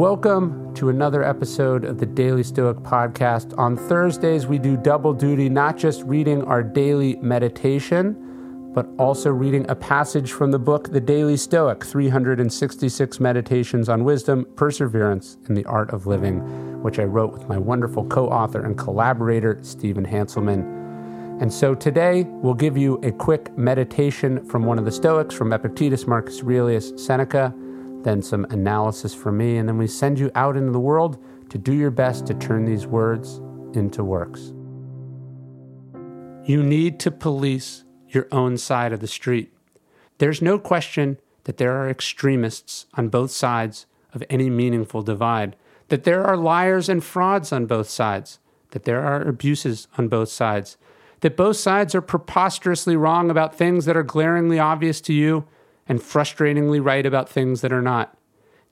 Welcome to another episode of the Daily Stoic Podcast. On Thursdays, we do double duty, not just reading our daily meditation, but also reading a passage from the book The Daily Stoic 366 Meditations on Wisdom, Perseverance, and the Art of Living, which I wrote with my wonderful co author and collaborator, Stephen Hanselman. And so today, we'll give you a quick meditation from one of the Stoics, from Epictetus, Marcus Aurelius, Seneca then some analysis from me, and then we send you out into the world to do your best to turn these words into works. You need to police your own side of the street. There's no question that there are extremists on both sides of any meaningful divide, that there are liars and frauds on both sides, that there are abuses on both sides, that both sides are preposterously wrong about things that are glaringly obvious to you and frustratingly right about things that are not.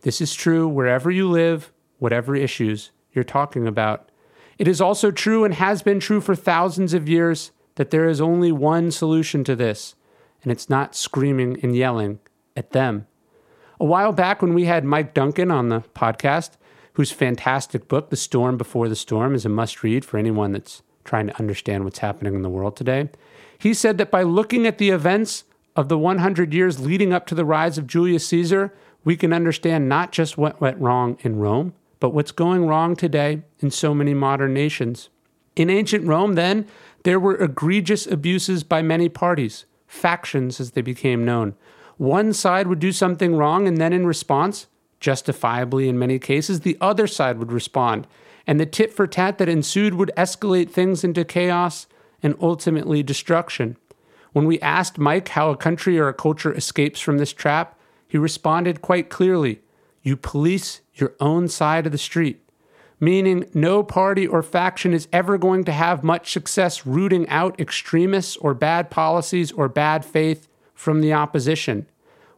This is true wherever you live, whatever issues you're talking about. It is also true and has been true for thousands of years that there is only one solution to this, and it's not screaming and yelling at them. A while back, when we had Mike Duncan on the podcast, whose fantastic book, The Storm Before the Storm, is a must read for anyone that's trying to understand what's happening in the world today, he said that by looking at the events of the 100 years leading up to the rise of Julius Caesar, we can understand not just what went wrong in Rome, but what's going wrong today in so many modern nations. In ancient Rome, then, there were egregious abuses by many parties, factions as they became known. One side would do something wrong, and then in response, justifiably in many cases, the other side would respond. And the tit for tat that ensued would escalate things into chaos and ultimately destruction. When we asked Mike how a country or a culture escapes from this trap, he responded quite clearly You police your own side of the street. Meaning, no party or faction is ever going to have much success rooting out extremists or bad policies or bad faith from the opposition.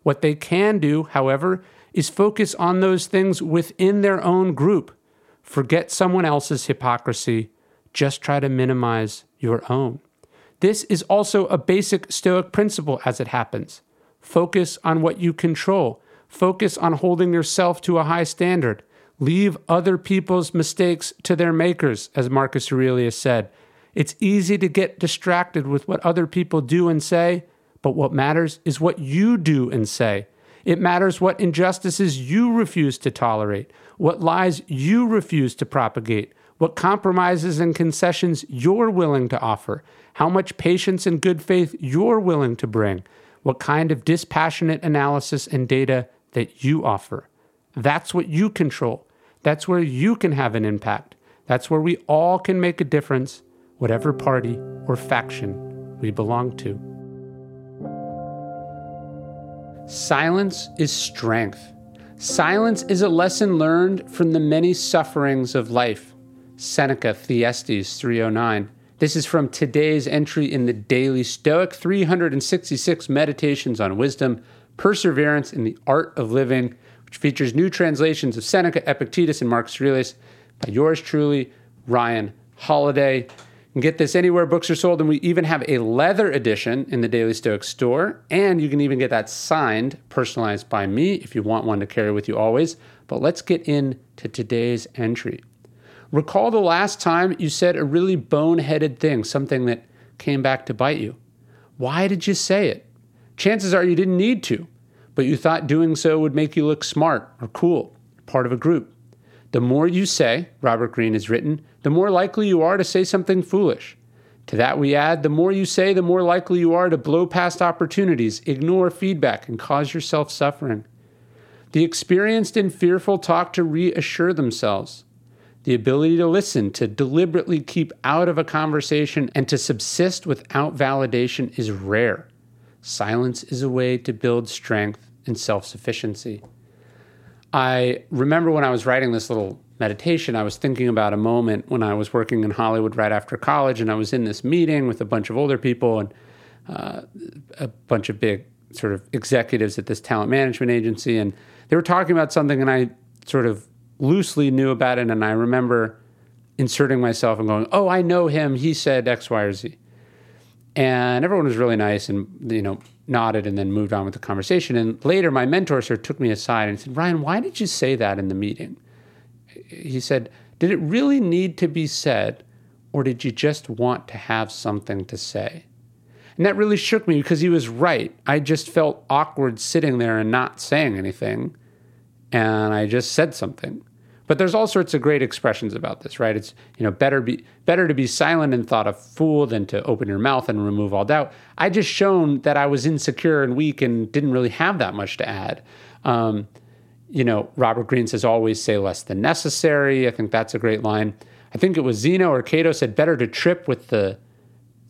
What they can do, however, is focus on those things within their own group. Forget someone else's hypocrisy, just try to minimize your own. This is also a basic Stoic principle as it happens. Focus on what you control. Focus on holding yourself to a high standard. Leave other people's mistakes to their makers, as Marcus Aurelius said. It's easy to get distracted with what other people do and say, but what matters is what you do and say. It matters what injustices you refuse to tolerate, what lies you refuse to propagate, what compromises and concessions you're willing to offer, how much patience and good faith you're willing to bring, what kind of dispassionate analysis and data that you offer. That's what you control. That's where you can have an impact. That's where we all can make a difference, whatever party or faction we belong to. Silence is strength. Silence is a lesson learned from the many sufferings of life. Seneca, Thyestes 309. This is from today's entry in the Daily Stoic 366 Meditations on Wisdom, Perseverance in the Art of Living, which features new translations of Seneca, Epictetus, and Marcus Aurelius by yours truly, Ryan Holiday. You can get this anywhere books are sold, and we even have a leather edition in the Daily Stoic store. And you can even get that signed, personalized by me if you want one to carry with you always. But let's get into today's entry. Recall the last time you said a really boneheaded thing, something that came back to bite you. Why did you say it? Chances are you didn't need to, but you thought doing so would make you look smart or cool, part of a group. The more you say, Robert Greene has written, the more likely you are to say something foolish. To that we add, the more you say, the more likely you are to blow past opportunities, ignore feedback, and cause yourself suffering. The experienced and fearful talk to reassure themselves. The ability to listen, to deliberately keep out of a conversation, and to subsist without validation is rare. Silence is a way to build strength and self sufficiency. I remember when I was writing this little meditation, I was thinking about a moment when I was working in Hollywood right after college, and I was in this meeting with a bunch of older people and uh, a bunch of big sort of executives at this talent management agency, and they were talking about something, and I sort of loosely knew about it, and I remember inserting myself and going, "Oh, I know him. He said X, Y, or Z." And everyone was really nice and you know nodded and then moved on with the conversation. And later, my mentor sort of took me aside and said, "Ryan, why did you say that in the meeting?" He said, "Did it really need to be said, or did you just want to have something to say?" And that really shook me because he was right. I just felt awkward sitting there and not saying anything. And I just said something. But there's all sorts of great expressions about this, right? It's you know better be better to be silent and thought a fool than to open your mouth and remove all doubt. I just shown that I was insecure and weak and didn't really have that much to add. Um, you know, Robert Greene says always say less than necessary. I think that's a great line. I think it was Zeno or Cato said better to trip with the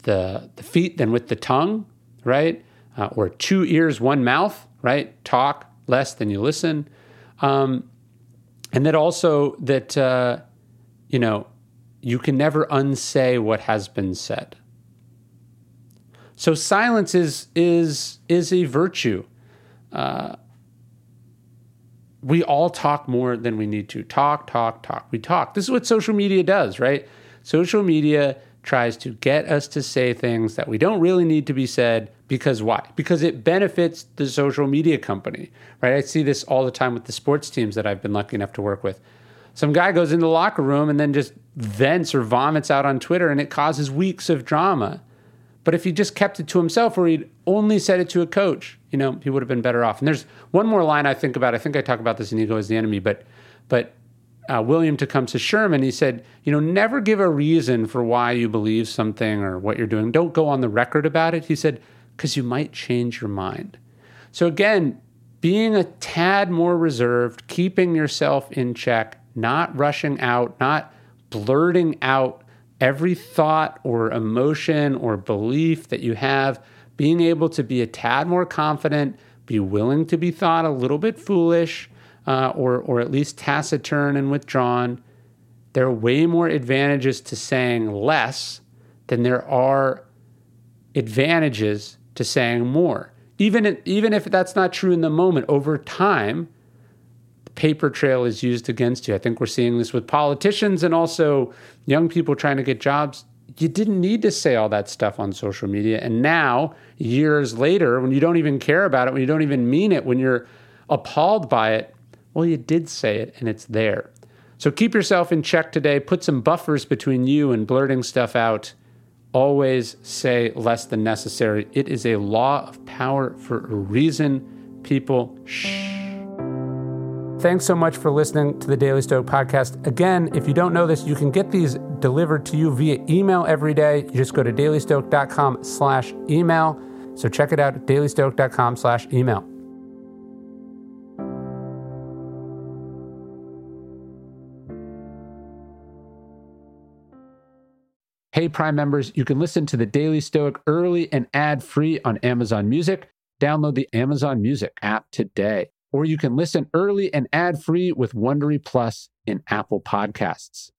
the the feet than with the tongue, right? Uh, or two ears, one mouth, right? Talk less than you listen. Um, and that also that uh, you know you can never unsay what has been said. So silence is is is a virtue. Uh, we all talk more than we need to. Talk, talk, talk. We talk. This is what social media does, right? Social media tries to get us to say things that we don't really need to be said because why? Because it benefits the social media company, right? I see this all the time with the sports teams that I've been lucky enough to work with. Some guy goes in the locker room and then just vents or vomits out on Twitter and it causes weeks of drama. But if he just kept it to himself or he'd only said it to a coach, you know, he would have been better off. And there's one more line I think about. I think I talk about this in Ego is the Enemy, but but uh, William Tecumseh Sherman, he said, you know, never give a reason for why you believe something or what you're doing. Don't go on the record about it. He said, because you might change your mind. So, again, being a tad more reserved, keeping yourself in check, not rushing out, not blurting out every thought or emotion or belief that you have, being able to be a tad more confident, be willing to be thought a little bit foolish uh, or, or at least taciturn and withdrawn. There are way more advantages to saying less than there are advantages to saying more. Even, even if that's not true in the moment, over time, the paper trail is used against you. I think we're seeing this with politicians and also young people trying to get jobs. You didn't need to say all that stuff on social media. And now, years later, when you don't even care about it, when you don't even mean it, when you're appalled by it, well, you did say it and it's there. So keep yourself in check today. Put some buffers between you and blurting stuff out always say less than necessary. It is a law of power for a reason. People, shh. Thanks so much for listening to the Daily Stoic podcast. Again, if you don't know this, you can get these delivered to you via email every day. You just go to dailystoic.com slash email. So check it out dailystoic.com slash email. Hey, Prime members, you can listen to the Daily Stoic early and ad free on Amazon Music. Download the Amazon Music app today. Or you can listen early and ad free with Wondery Plus in Apple Podcasts.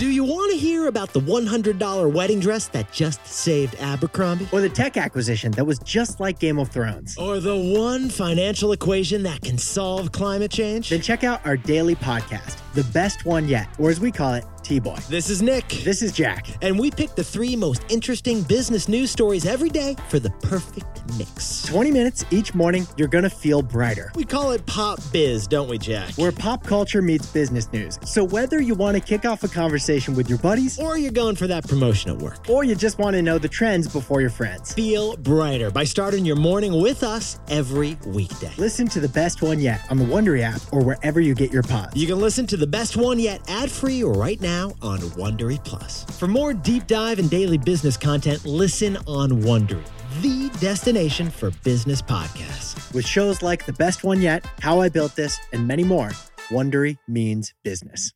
Do you want to hear about the $100 wedding dress that just saved Abercrombie? Or the tech acquisition that was just like Game of Thrones? Or the one financial equation that can solve climate change? Then check out our daily podcast, The Best One Yet, or as we call it, T Boy. This is Nick. This is Jack. And we pick the three most interesting business news stories every day for the perfect mix. 20 minutes each morning, you're going to feel brighter. We call it Pop Biz, don't we, Jack? Where pop culture meets business news. So whether you want to kick off a conversation with your buddies, or you're going for that promotion at work, or you just want to know the trends before your friends, feel brighter by starting your morning with us every weekday. Listen to the best one yet on the Wondery app or wherever you get your pods. You can listen to the best one yet ad free right now on Wondery Plus. For more deep dive and daily business content, listen on Wondery, the destination for business podcasts. With shows like The Best One Yet, How I Built This, and many more, Wondery means business.